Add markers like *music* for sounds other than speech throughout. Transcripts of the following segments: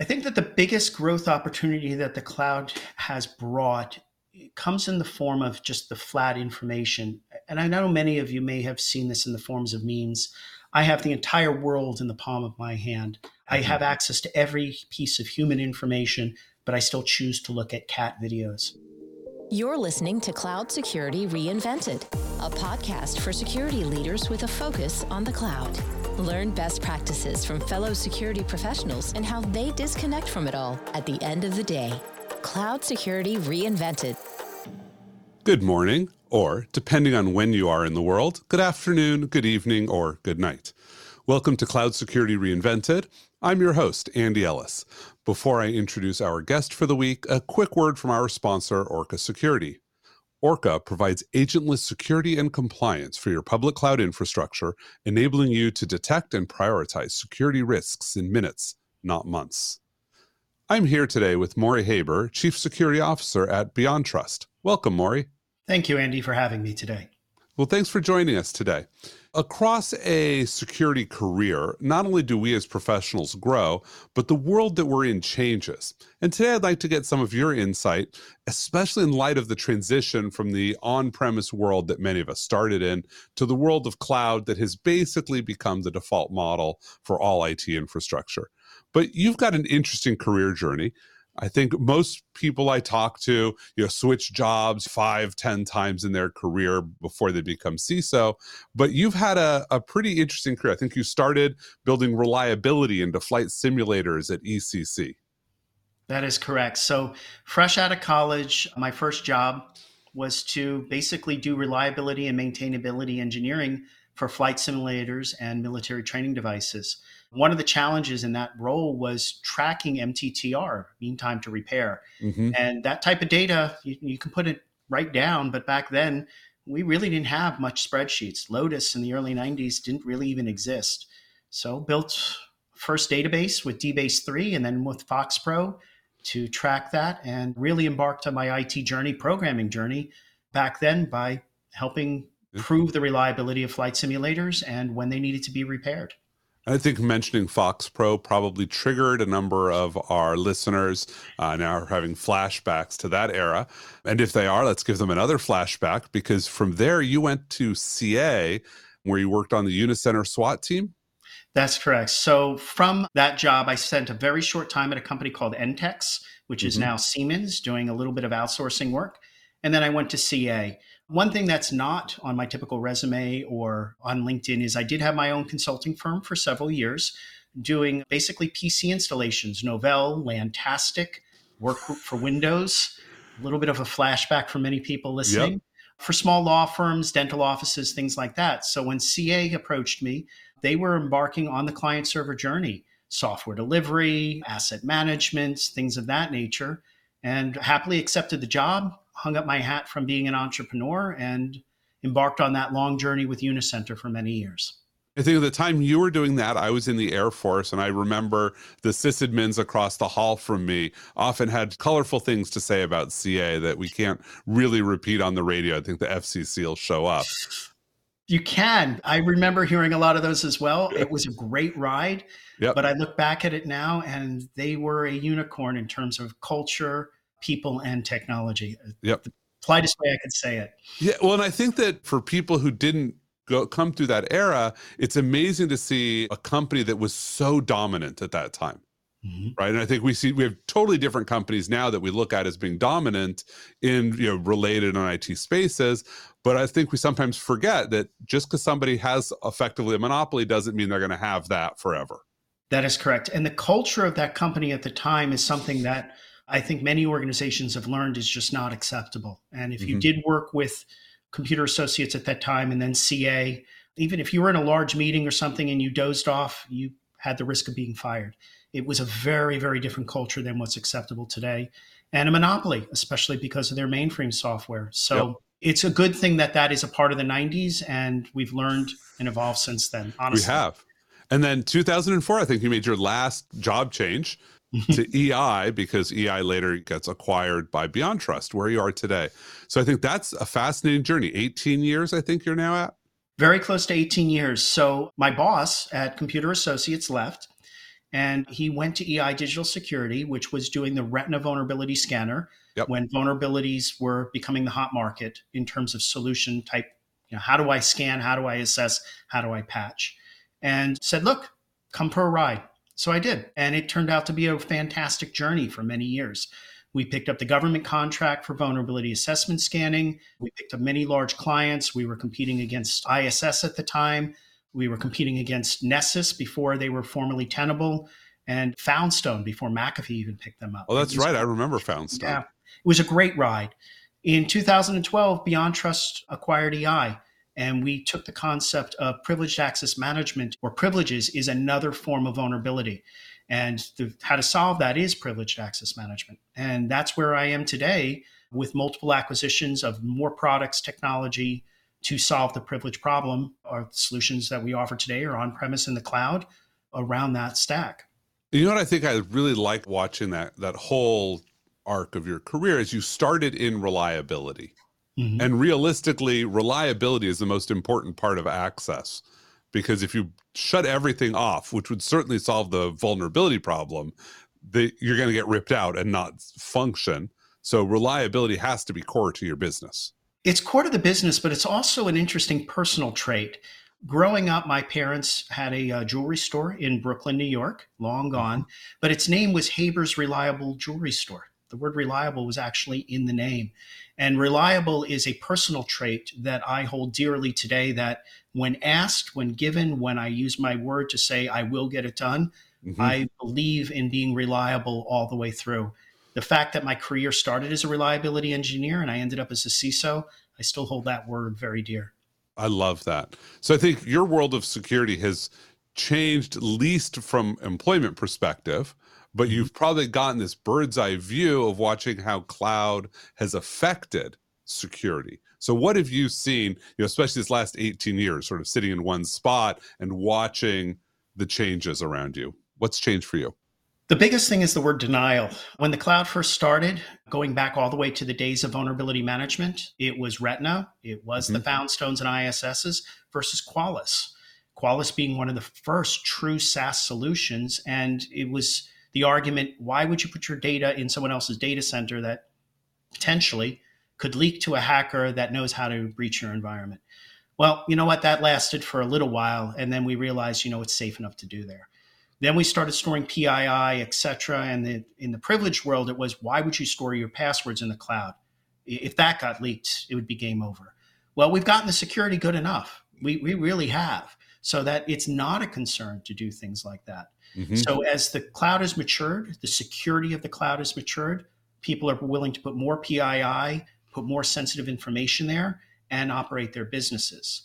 I think that the biggest growth opportunity that the cloud has brought comes in the form of just the flat information. And I know many of you may have seen this in the forms of memes. I have the entire world in the palm of my hand. I mm-hmm. have access to every piece of human information, but I still choose to look at cat videos. You're listening to Cloud Security Reinvented, a podcast for security leaders with a focus on the cloud. Learn best practices from fellow security professionals and how they disconnect from it all at the end of the day. Cloud Security Reinvented. Good morning, or depending on when you are in the world, good afternoon, good evening, or good night. Welcome to Cloud Security Reinvented. I'm your host, Andy Ellis. Before I introduce our guest for the week, a quick word from our sponsor, Orca Security. Orca provides agentless security and compliance for your public cloud infrastructure, enabling you to detect and prioritize security risks in minutes, not months. I'm here today with Morey Haber, Chief Security Officer at BeyondTrust. Welcome, Morey. Thank you, Andy, for having me today. Well, thanks for joining us today. Across a security career, not only do we as professionals grow, but the world that we're in changes. And today I'd like to get some of your insight, especially in light of the transition from the on premise world that many of us started in to the world of cloud that has basically become the default model for all IT infrastructure. But you've got an interesting career journey. I think most people I talk to, you know, switch jobs five, ten times in their career before they become CISO. But you've had a, a pretty interesting career. I think you started building reliability into flight simulators at ECC. That is correct. So, fresh out of college, my first job was to basically do reliability and maintainability engineering for flight simulators and military training devices. One of the challenges in that role was tracking MTTR, mean time to repair. Mm-hmm. And that type of data, you, you can put it right down. But back then, we really didn't have much spreadsheets. Lotus in the early 90s didn't really even exist. So built first database with DBase 3 and then with FoxPro to track that and really embarked on my IT journey, programming journey back then by helping prove the reliability of flight simulators and when they needed to be repaired. I think mentioning Fox Pro probably triggered a number of our listeners uh, now are having flashbacks to that era. And if they are, let's give them another flashback because from there you went to CA where you worked on the Unicenter SWAT team. That's correct. So from that job, I spent a very short time at a company called Entex, which is mm-hmm. now Siemens, doing a little bit of outsourcing work. And then I went to CA. One thing that's not on my typical resume or on LinkedIn is I did have my own consulting firm for several years doing basically PC installations, Novell, LANtastic, Workgroup for Windows, a little bit of a flashback for many people listening. Yep. For small law firms, dental offices, things like that. So when CA approached me, they were embarking on the client server journey, software delivery, asset management, things of that nature, and happily accepted the job hung up my hat from being an entrepreneur and embarked on that long journey with Unicenter for many years. I think at the time you were doing that, I was in the Air Force, and I remember the sysadmins across the hall from me often had colorful things to say about CA that we can't really repeat on the radio. I think the FCC will show up. You can. I remember hearing a lot of those as well. It was a great ride, yep. but I look back at it now, and they were a unicorn in terms of culture, people and technology. Yep. The politest way I could say it. Yeah. Well, and I think that for people who didn't go come through that era, it's amazing to see a company that was so dominant at that time. Mm-hmm. Right. And I think we see we have totally different companies now that we look at as being dominant in you know related on IT spaces. But I think we sometimes forget that just because somebody has effectively a monopoly doesn't mean they're going to have that forever. That is correct. And the culture of that company at the time is something that I think many organizations have learned is just not acceptable. And if mm-hmm. you did work with computer associates at that time and then CA, even if you were in a large meeting or something and you dozed off, you had the risk of being fired. It was a very, very different culture than what's acceptable today and a monopoly, especially because of their mainframe software. So yep. it's a good thing that that is a part of the 90s and we've learned and evolved since then, honestly. We have. And then 2004, I think you made your last job change to *laughs* eEye because eEye later gets acquired by BeyondTrust, where you are today. So I think that's a fascinating journey. 18 years, I think you're now at? Very close to 18 years. So my boss at Computer Associates left. And he went to eEye Digital Security, which was doing the Retina vulnerability scanner Yep. when vulnerabilities were becoming the hot market in terms of solution type. You know, how do I scan? How do I assess? How do I patch? And said, look, come for a ride. So I did. And it turned out to be a fantastic journey for many years. We picked up the government contract for vulnerability assessment scanning. We picked up many large clients. We were competing against ISS at the time. We were competing against Nessus before they were formally tenable and Foundstone before McAfee even picked them up. Oh, that's right. I remember Foundstone. Yeah. It was a great ride. In 2012, Beyond Trust acquired eEye, and we took the concept of privileged access management or privileges is another form of vulnerability. And the, how to solve that is privileged access management. And that's where I am today with multiple acquisitions of more products, technology to solve the privilege problem. Our solutions that we offer today are on premise in the cloud around that stack. You know what I think I really like watching that that whole arc of your career is you started in reliability. Mhm. And realistically, reliability is the most important part of access because if you shut everything off, which would certainly solve the vulnerability problem, the, you're going to get ripped out and not function. So reliability has to be core to your business. It's core to the business, but it's also an interesting personal trait. Growing up, my parents had a uh, jewelry store in Brooklyn, New York, long gone, but its name was Haber's Reliable Jewelry Store. The word reliable was actually in the name. And reliable is a personal trait that I hold dearly today that when asked, when given, when I use my word to say I will get it done, Mhm. I believe in being reliable all the way through. The fact that my career started as a reliability engineer and I ended up as a CISO, I still hold that word very dear. I love that. So I think your world of security has changed least from employment perspective, but Mm-hmm. you've probably gotten this bird's eye view of watching how cloud has affected security. So what have you seen, you know, especially this last 18 years, sort of sitting in one spot and watching the changes around you? What's changed for you? The biggest thing is the word denial. When the cloud first started, going back all the way to the days of vulnerability management, it was Retina, it was the Foundstones and ISSs versus Qualys. Qualys being one of the first true SaaS solutions. And it was the argument why would you put your data in someone else's data center that potentially could leak to a hacker that knows how to breach your environment? Well, you know what? That lasted for a little while. And then we realized, you know, it's safe enough to do there. Then we started storing PII, et cetera. And the, in the privileged world, it was why would you store your passwords in the cloud? If that got leaked, it would be game over. Well, we've gotten the security good enough. We, we really have. So that it's not a concern to do things like that. Mhm. So as the cloud has matured, the security of the cloud has matured, people are willing to put more PII, put more sensitive information there, and operate their businesses.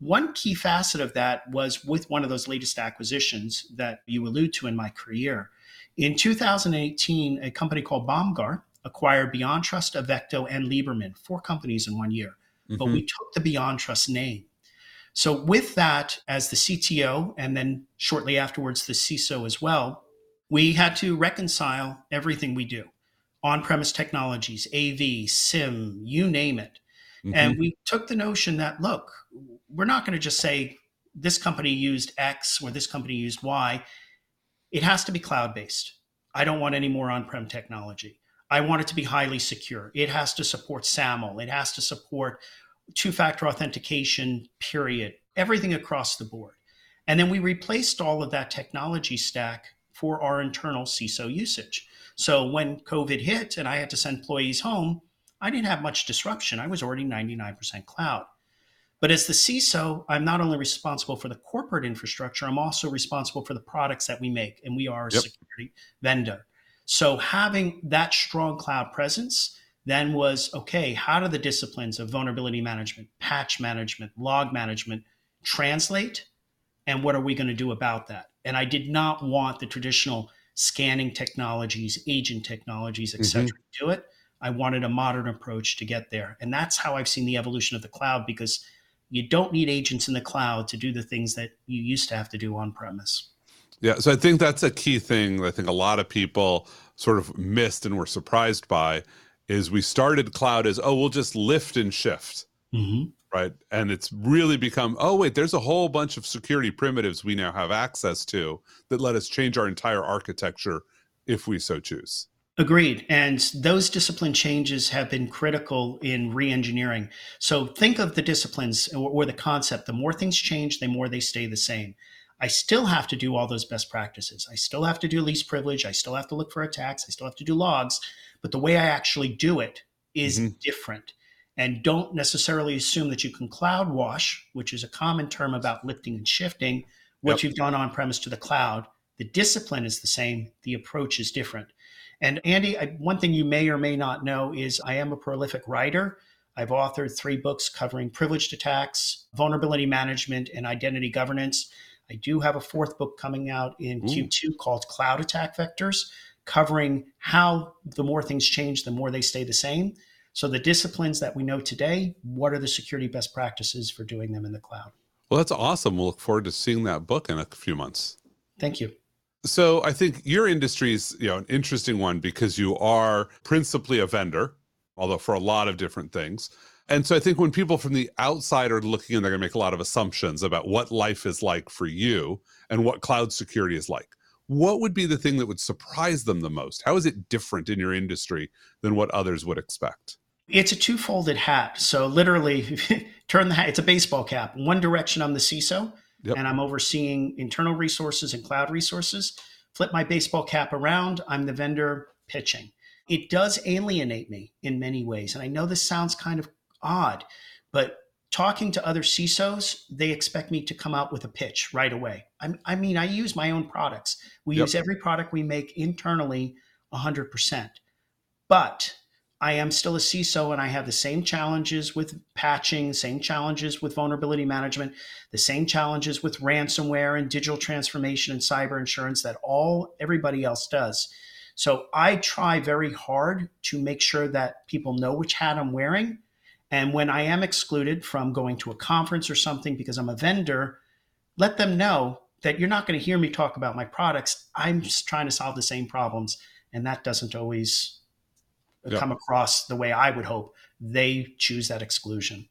One key facet of that was with one of those latest acquisitions that you allude to in my career. In 2018, a company called Bomgar acquired Beyond Trust, Avecto, and Lieberman, four companies in one year. But Mhm. we took the Beyond Trust name. So, with that, as the CTO, and then shortly afterwards, the CISO as well, we had to reconcile everything we do on premise technologies, AV, SIEM, you name it. Mhm. And we took the notion that, look, we're not going to just say this company used X or this company used Y. It has to be cloud based. I don't want any more on prem technology. I want it to be highly secure. It has to support SAML. It has to support two factor authentication, period, everything across the board. And then we replaced all of that technology stack for our internal CISO usage. So when COVID hit and I had to send employees home, I didn't have much disruption. I was already 99% cloud. But as the CISO, I'm not only responsible for the corporate infrastructure, I'm also responsible for the products that we make, and we are a Yep. security vendor. So having that strong cloud presence then was okay, how do the disciplines of vulnerability management, patch management, log management translate? And what are we going to do about that? And I did not want the traditional scanning technologies, agent technologies, et cetera, mm-hmm. to do it. I wanted a modern approach to get there. And that's how I've seen the evolution of the cloud because you don't need agents in the cloud to do the things that you used to have to do on premise. Yeah, so I think that's a key thing. I think a lot of people sort of missed and were surprised by is we started cloud as oh we'll just lift and shift, Mm-hmm. Right. And it's really become, oh, wait, there's a whole bunch of security primitives we now have access to that let us change our entire architecture if we so choose. Agreed. And those discipline changes have been critical in re-engineering. So think of the disciplines or, or, the concept. The more things change, the more they stay the same. I still have to do all those best practices. I still have to do least privilege. I still have to look for attacks. I still have to do logs. But the way I actually do it is mm-hmm. different. And don't necessarily assume that you can cloud wash, which is a common term about lifting and shifting what yep. you've done on premise to the cloud. The discipline is the same, the approach is different. And Andy, I, one thing you may or may not know is I am a prolific writer. I've authored three books covering privileged attacks, vulnerability management, and identity governance. I do have a fourth book coming out in Ooh. Q2 called Cloud Attack Vectors, covering how the more things change, the more they stay the same. So, the disciplines that we know today, what are the security best practices for doing them in the cloud? Well, that's awesome. We'll look forward to seeing that book in a few months. Thank you. So I think your industry is you know an interesting one because you are principally a vendor, although for a lot of different things. And so I think when people from the outside are looking in, they're going to make a lot of assumptions about what life is like for you and what cloud security is like. What would be the thing that would surprise them the most? How is it different in your industry than what others would expect? It's a two-folded hat. So literally, *laughs* turn the hat. It's a baseball cap. One direction, I'm the CISO, yep. and I'm overseeing internal resources and cloud resources. Flip my baseball cap around, I'm the vendor pitching. It does alienate me in many ways. And I know this sounds kind of odd, but talking to other CISOs, they expect me to come out with a pitch right away. I, I mean, I use my own products. We yep. use every product we make internally 100%. But I am still a CISO and I have the same challenges with patching, same challenges with vulnerability management, the same challenges with ransomware and digital transformation and cyber insurance that all everybody else does. So I try very hard to make sure that people know which hat I'm wearing. And when I am excluded from going to a conference or something because I'm a vendor, let them know that you're not going to hear me talk about my products. I'm just trying to solve the same problems. And that doesn't always yep. come across the way I would hope, they choose that exclusion.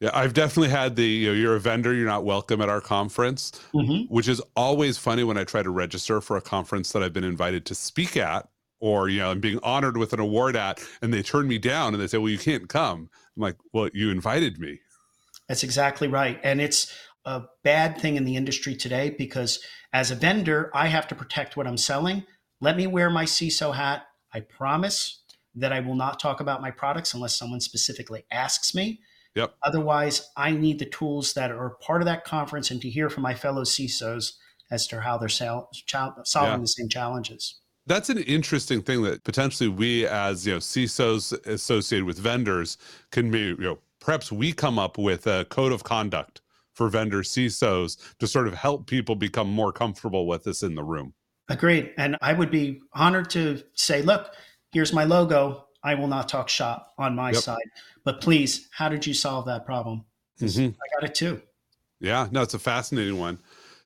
Yeah, I've definitely had the you know, you're a vendor, you're not welcome at our conference, mm-hmm. which is always funny when I try to register for a conference that I've been invited to speak at or you know I'm being honored with an award at and they turn me down and they say, "Well, you can't come." I'm like, "Well, you invited me." That's exactly right. And it's a bad thing in the industry today because as a vendor, I have to protect what I'm selling. Let me wear my CISO hat. I promise that I will not talk about my products unless someone specifically asks me. Yep. Otherwise, I need the tools that are part of that conference and to hear from my fellow CISOs as to how they're solving yeah. the same challenges. That's an interesting thing that potentially we, as you know, CISOs associated with vendors, can be. You know, perhaps we come up with a code of conduct for vendor CISOs to sort of help people become more comfortable with this in the room. Agreed. And I would be honored to say, look, here's my logo. I will not talk shop on my yep. side. But please, how did you solve that problem? Mm-hmm. I got it too. Yeah, no, it's a fascinating one.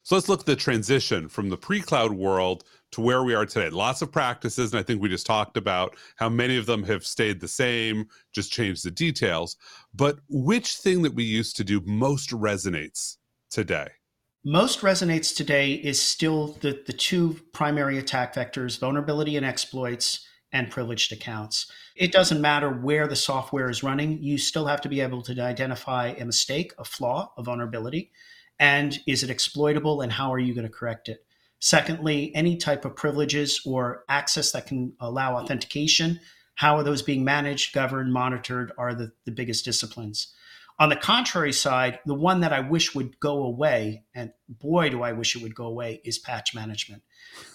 So let's look at the transition from the pre cloud world to where we are today. Lots of practices. And I think we just talked about how many of them have stayed the same, just changed the details. But which thing that we used to do most resonates today? Most resonates today is still the, the two primary attack vectors vulnerability and exploits and privileged accounts. It doesn't matter where the software is running, you still have to be able to identify a mistake, a flaw, a vulnerability, and is it exploitable and how are you going to correct it? Secondly, any type of privileges or access that can allow authentication, how are those being managed, governed, monitored are the, the biggest disciplines. On the contrary side, the one that I wish would go away, and boy, do I wish it would go away, is patch management.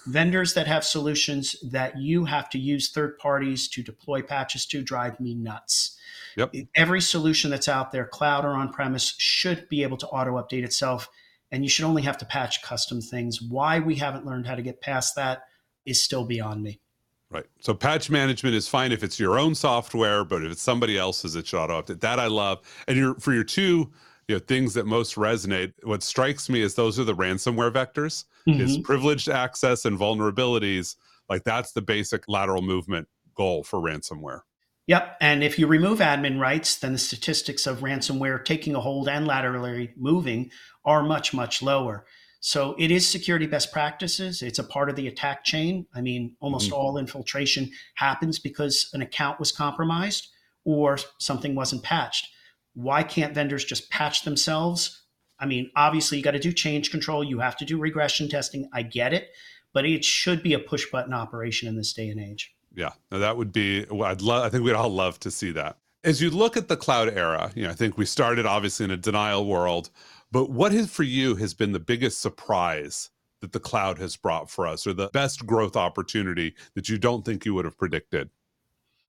Vendors that have solutions that you have to use third parties to deploy patches to drive me nuts. Yep. Every solution that's out there, cloud or on premise, should be able to auto update itself. And you should only have to patch custom things. Why we haven't learned how to get past that is still beyond me. Right. So patch management is fine if it's your own software, but if it's somebody else's, it should auto update. That I love. And your for your two you know things that most resonate, what strikes me is those are the ransomware vectors. Mm-hmm. Is privileged access and vulnerabilities. Like that's the basic lateral movement goal for ransomware. Yep. And if you remove admin rights, then the statistics of ransomware taking a hold and laterally moving are much, much lower. So it is security best practices. It's a part of the attack chain. I mean, almost mm-hmm. all infiltration happens because an account was compromised or something wasn't patched. Why can't vendors just patch themselves? I mean, obviously, you got to do change control, you have to do regression testing. I get it, but it should be a push button operation in this day and age. Yeah, that would be. I'd love. I think we'd all love to see that. As you look at the cloud era, you know, I think we started obviously in a denial world, but what has for you has been the biggest surprise that the cloud has brought for us, or the best growth opportunity that you don't think you would have predicted?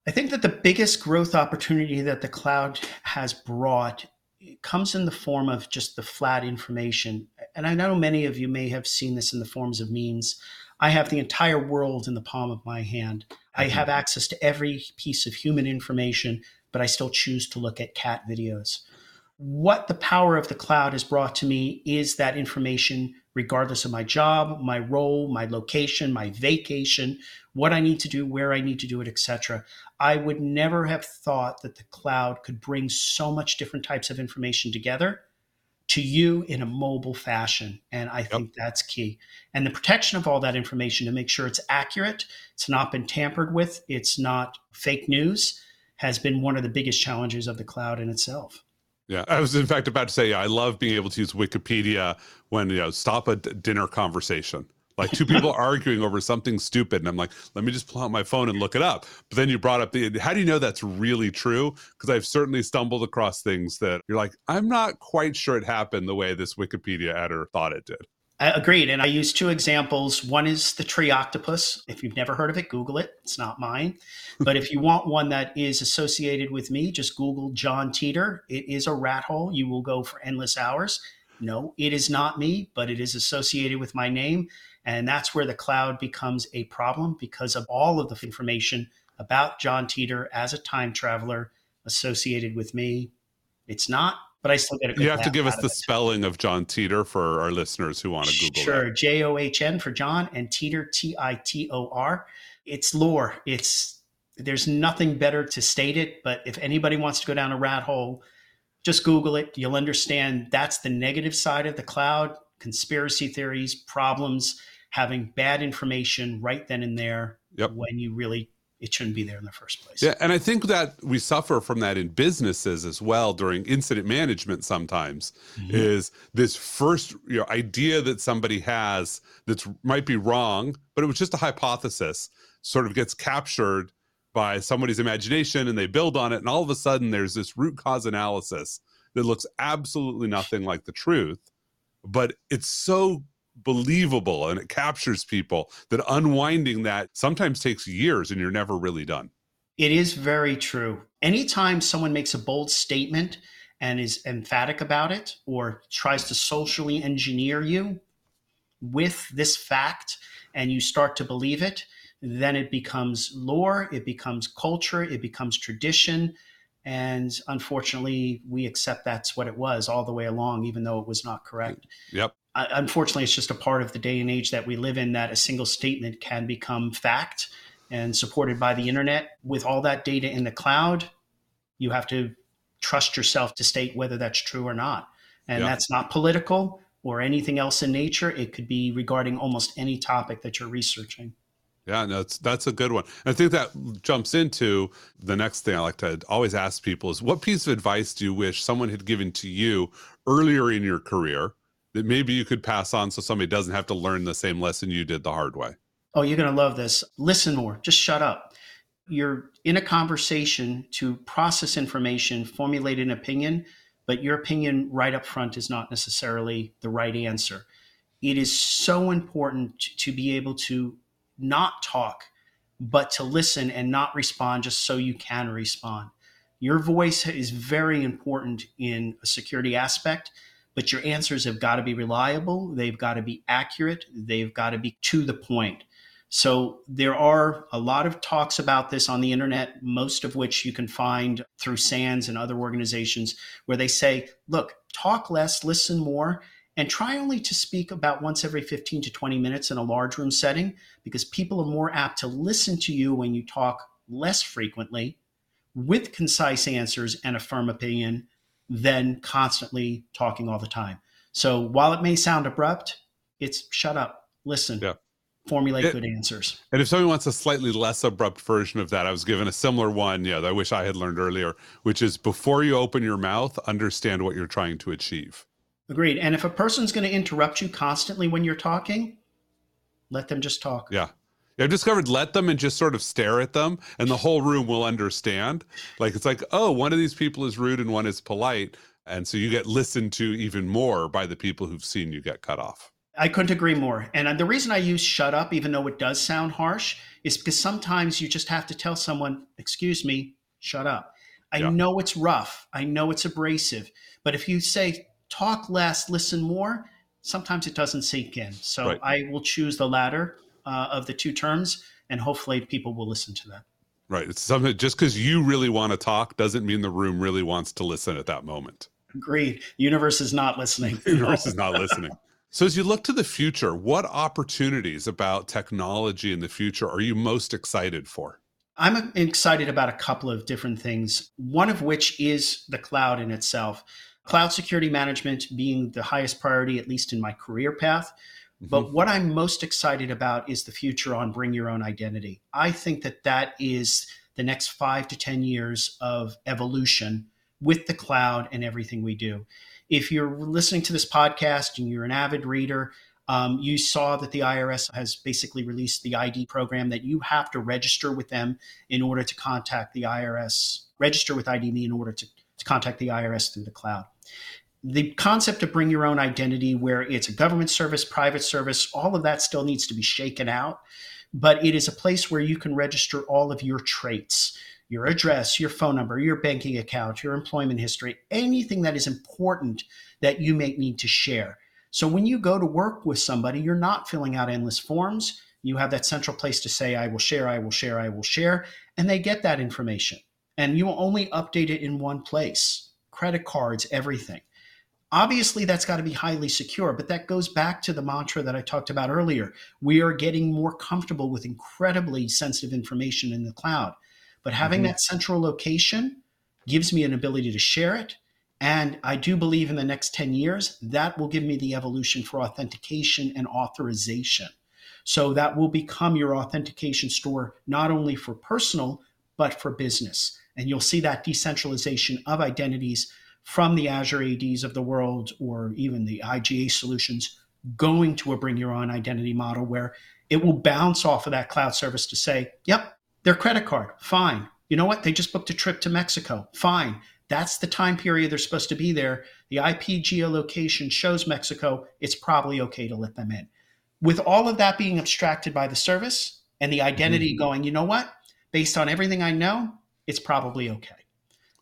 I think that the biggest growth opportunity that the cloud has brought comes in the form of just the flat information. And I know many of you may have seen this in the forms of memes. I have the entire world in the palm of my hand. I mm-hmm. have access to every piece of human information, but I still choose to look at cat videos. What the power of the cloud has brought to me is that information, regardless of my job, my role, my location, my vacation, what I need to do, where I need to do it, etc. I would never have thought that the cloud could bring so much different types of information together to you in a mobile fashion. And I think that's key. And the protection of all that information to make sure it's accurate, it's not been tampered with, it's not fake news, has been one of the biggest challenges of the cloud in itself. Yeah, I was in fact about to say, yeah, I love being able to use Wikipedia when you know stop a d- dinner conversation like two people arguing over something stupid and i'm like let me just pull out my phone and look it up but then you brought up the how do you know that's really true because i've certainly stumbled across things that you're like i'm not quite sure it happened the way this wikipedia editor thought it did I agreed. And I use two examples. One is the tree octopus. If you've never heard of it, Google it. It's not mine. But if you want one that is associated with me, just Google John Titor. It is a rat hole. You will go for endless hours. No, it is not me, but it is associated with my name. And that's where the cloud becomes a problem because of all of the information about John Titor as a time traveler associated with me. It's not, but I still get a You have to give us the spelling of John Titor for our listeners who want to Google Sure. J O H N for John and Titor, T I T O R. It's lore. It's there's nothing better to state it, but if anybody wants to go down a rat hole, just Google it. You'll understand that's the negative side of the cloud conspiracy theories, problems, having bad information right then and there yep. when you really it shouldn't be there in the first place. Yeah, and I think that we suffer from that in businesses as well during incident management sometimes mm-hmm. is this first you know, idea that somebody has that might be wrong, but it was just a hypothesis sort of gets captured by somebody's imagination and they build on it and all of a sudden there's this root cause analysis that looks absolutely nothing like the truth but it's so believable and it captures people that unwinding that sometimes takes years and you're never really done. It is very true. Anytime someone makes a bold statement and is emphatic about it or tries to socially engineer you with this fact and you start to believe it, then it becomes lore, it becomes culture, it becomes tradition. And unfortunately, we accept that's what it was all the way along, even though it was not correct. Yep uh, unfortunately, it's just a part of the day and age that we live in that a single statement can become fact and supported by the internet. With all that data in the cloud, you have to trust yourself to state whether that's true or not. And yeah. that's not political or anything else in nature. It could be regarding almost any topic that you're researching. Yeah, no, that's that's a good one. I think that jumps into the next thing I like to always ask people is what piece of advice do you wish someone had given to you earlier in your career that maybe you could pass on so somebody doesn't have to learn the same lesson you did the hard way? Oh, you're going to love this. Listen more. Just shut up. You're in a conversation to process information, formulate an opinion, but your opinion right up front is not necessarily the right answer. It is so important to be able to not talk, but to listen and not respond just so you can respond. Your voice is very important in a security aspect but your answers have got to be reliable, they've got to be accurate, they've got to be to the point. So there are a lot of talks about this on the internet, most of which you can find through SANS and other organizations, where they say, look, talk less, listen more, and try only to speak about once every 15 to 20 minutes in a large room setting, because people are more apt to listen to you when you talk less frequently with concise answers and a firm opinion than constantly talking all the time. So while it may sound abrupt, it's shut up, listen, yeah. formulate it, good answers. And if someone wants a slightly less abrupt version of that, I was given a similar one, yeah, that I wish I had learned earlier, which is before you open your mouth, understand what you're trying to achieve. Agreed. And if a person's going to interrupt you constantly when you're talking, let them just talk. Yeah. I've discovered let them and just sort of stare at them, and the whole room will understand. Like it's like, oh, one of these people is rude and one is polite. And so you get listened to even more by the people who've seen you get cut off. I couldn't agree more. And uh, the reason I use shut up, even though it does sound harsh, is because sometimes you just have to tell someone, excuse me, shut up. I yeah. know it's rough. I know it's abrasive. But if you say, talk less, listen more, sometimes it doesn't sink in. So right. I will choose the latter uh, of the two terms, and hopefully people will listen to that. Right. It's something just because you really want to talk doesn't mean the room really wants to listen at that moment. Agreed. Universe is not listening. *laughs* Universe is not listening. So, as you look to the future, what opportunities about technology in the future are you most excited for? I'm excited about a couple of different things, one of which is the cloud in itself. Cloud security management being the highest priority, at least in my career path. Mm-hmm. But what I'm most excited about is the future on bring your own identity. I think that that is the next five to 10 years of evolution with the cloud and everything we do. If you're listening to this podcast and you're an avid reader, um, you saw that the IRS has basically released the ID program that you have to register with them in order to contact the IRS, register with ID.me in order to, to contact the IRS through the cloud. The concept of bring your own identity, where it's a government service, private service, all of that still needs to be shaken out. But it is a place where you can register all of your traits your address, your phone number, your banking account, your employment history, anything that is important that you may need to share. So when you go to work with somebody, you're not filling out endless forms. You have that central place to say, I will share, I will share, I will share, and they get that information. And you will only update it in one place credit cards, everything. Obviously, that's got to be highly secure, but that goes back to the mantra that I talked about earlier. We are getting more comfortable with incredibly sensitive information in the cloud. But having mm-hmm. that central location gives me an ability to share it. And I do believe in the next 10 years, that will give me the evolution for authentication and authorization. So that will become your authentication store, not only for personal, but for business. And you'll see that decentralization of identities from the Azure ADs of the world or even the IGA solutions going to a bring your own identity model where it will bounce off of that cloud service to say, yep, their credit card, fine. You know what? They just booked a trip to Mexico, fine. That's the time period they're supposed to be there. The IP geolocation shows Mexico. It's probably okay to let them in. With all of that being abstracted by the service and the identity mm-hmm. going, you know what? Based on everything I know, it's probably okay.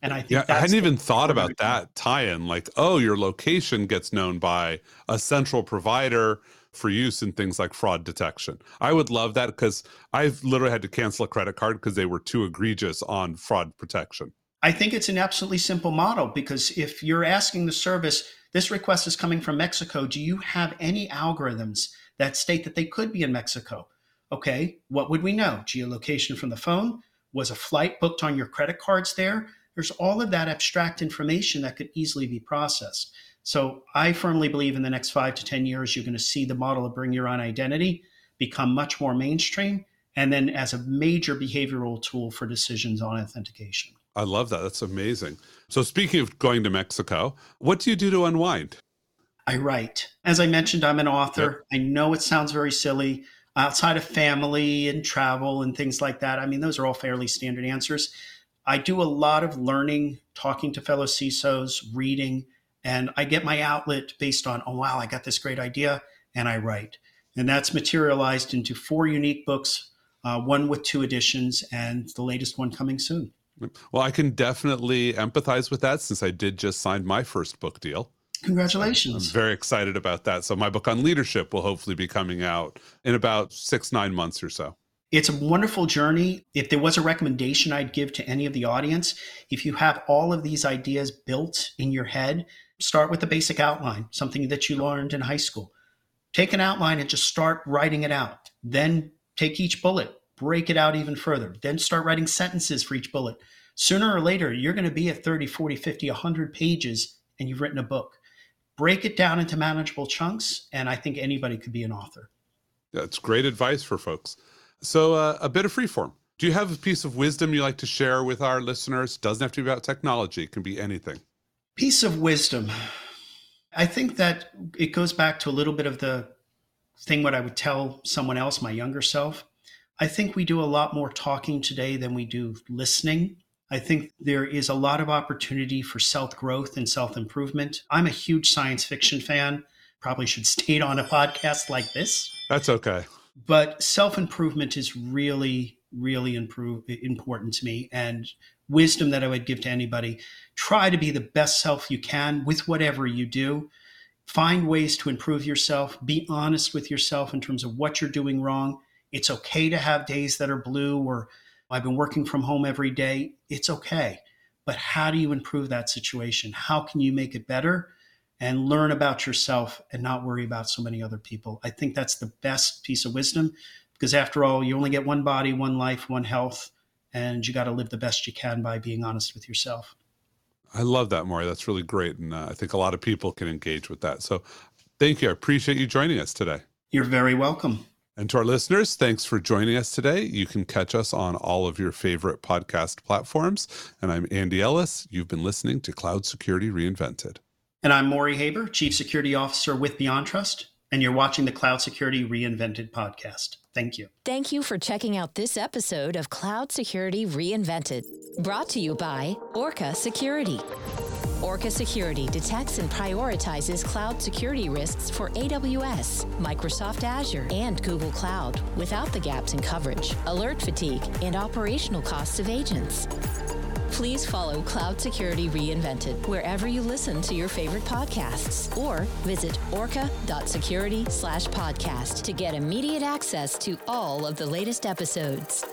And I think yeah, I hadn't even thought about that tie-in. Like, oh, your location gets known by a central provider for use in things like fraud detection. I would love that because I've literally had to cancel a credit card because they were too egregious on fraud protection. I think it's an absolutely simple model because if you're asking the service, this request is coming from Mexico, do you have any algorithms that state that they could be in Mexico? Okay, what would we know? Geolocation from the phone? Was a flight booked on your credit cards there? There's all of that abstract information that could easily be processed. So I firmly believe in the next five to 10 years, you're going to see the model of bring your own identity become much more mainstream and then as a major behavioral tool for decisions on authentication. I love that. That's amazing. So, speaking of going to Mexico, what do you do to unwind? I write. As I mentioned, I'm an author. Yep. I know it sounds very silly. Outside of family and travel and things like that, I mean, those are all fairly standard answers. I do a lot of learning, talking to fellow CISOs, reading, and I get my outlet based on, oh, wow, I got this great idea, and I write. And that's materialized into four unique books, uh, one with two editions, and the latest one coming soon. Well, I can definitely empathize with that since I did just sign my first book deal. Congratulations. I'm very excited about that. So, my book on leadership will hopefully be coming out in about six, nine months or so. It's a wonderful journey. If there was a recommendation I'd give to any of the audience, if you have all of these ideas built in your head, Start with the basic outline, something that you learned in high school. Take an outline and just start writing it out. Then take each bullet, break it out even further. Then start writing sentences for each bullet. Sooner or later, you're going to be at 30, 40, 50, 100 pages and you've written a book. Break it down into manageable chunks, and I think anybody could be an author. That's great advice for folks. So, uh, a bit of freeform. Do you have a piece of wisdom you like to share with our listeners? Doesn't have to be about technology, it can be anything. Piece of wisdom. I think that it goes back to a little bit of the thing what I would tell someone else, my younger self. I think we do a lot more talking today than we do listening. I think there is a lot of opportunity for self growth and self improvement. I'm a huge science fiction fan. Probably should *laughs* stay on a podcast like this. That's okay. But self improvement is really, really improve, important to me. And wisdom that I would give to anybody try to be the best self you can with whatever you do. Find ways to improve yourself. Be honest with yourself in terms of what you're doing wrong. It's okay to have days that are blue or I've been working from home every day. It's okay. But how do you improve that situation? How can you make it better and learn about yourself and not worry about so many other people? I think that's the best piece of wisdom because, after all, you only get one body, one life, one health, and you got to live the best you can by being honest with yourself. I love that, Morey. That's really great. And uh, I think a lot of people can engage with that. So thank you. I appreciate you joining us today. You're very welcome. And to our listeners, thanks for joining us today. You can catch us on all of your favorite podcast platforms. And I'm Andy Ellis. You've been listening to Cloud Security Reinvented. And I'm Morey Haber, Chief Security Officer with BeyondTrust. And you're watching the Cloud Security Reinvented podcast. Thank you. Thank you for checking out this episode of Cloud Security Reinvented, brought to you by Orca Security. Orca Security detects and prioritizes cloud security risks for AWS, Microsoft Azure, and Google Cloud without the gaps in coverage, alert fatigue, and operational costs of agents. Please follow Cloud Security Reinvented wherever you listen to your favorite podcasts or visit orca.security slash podcast to get immediate access to all of the latest episodes.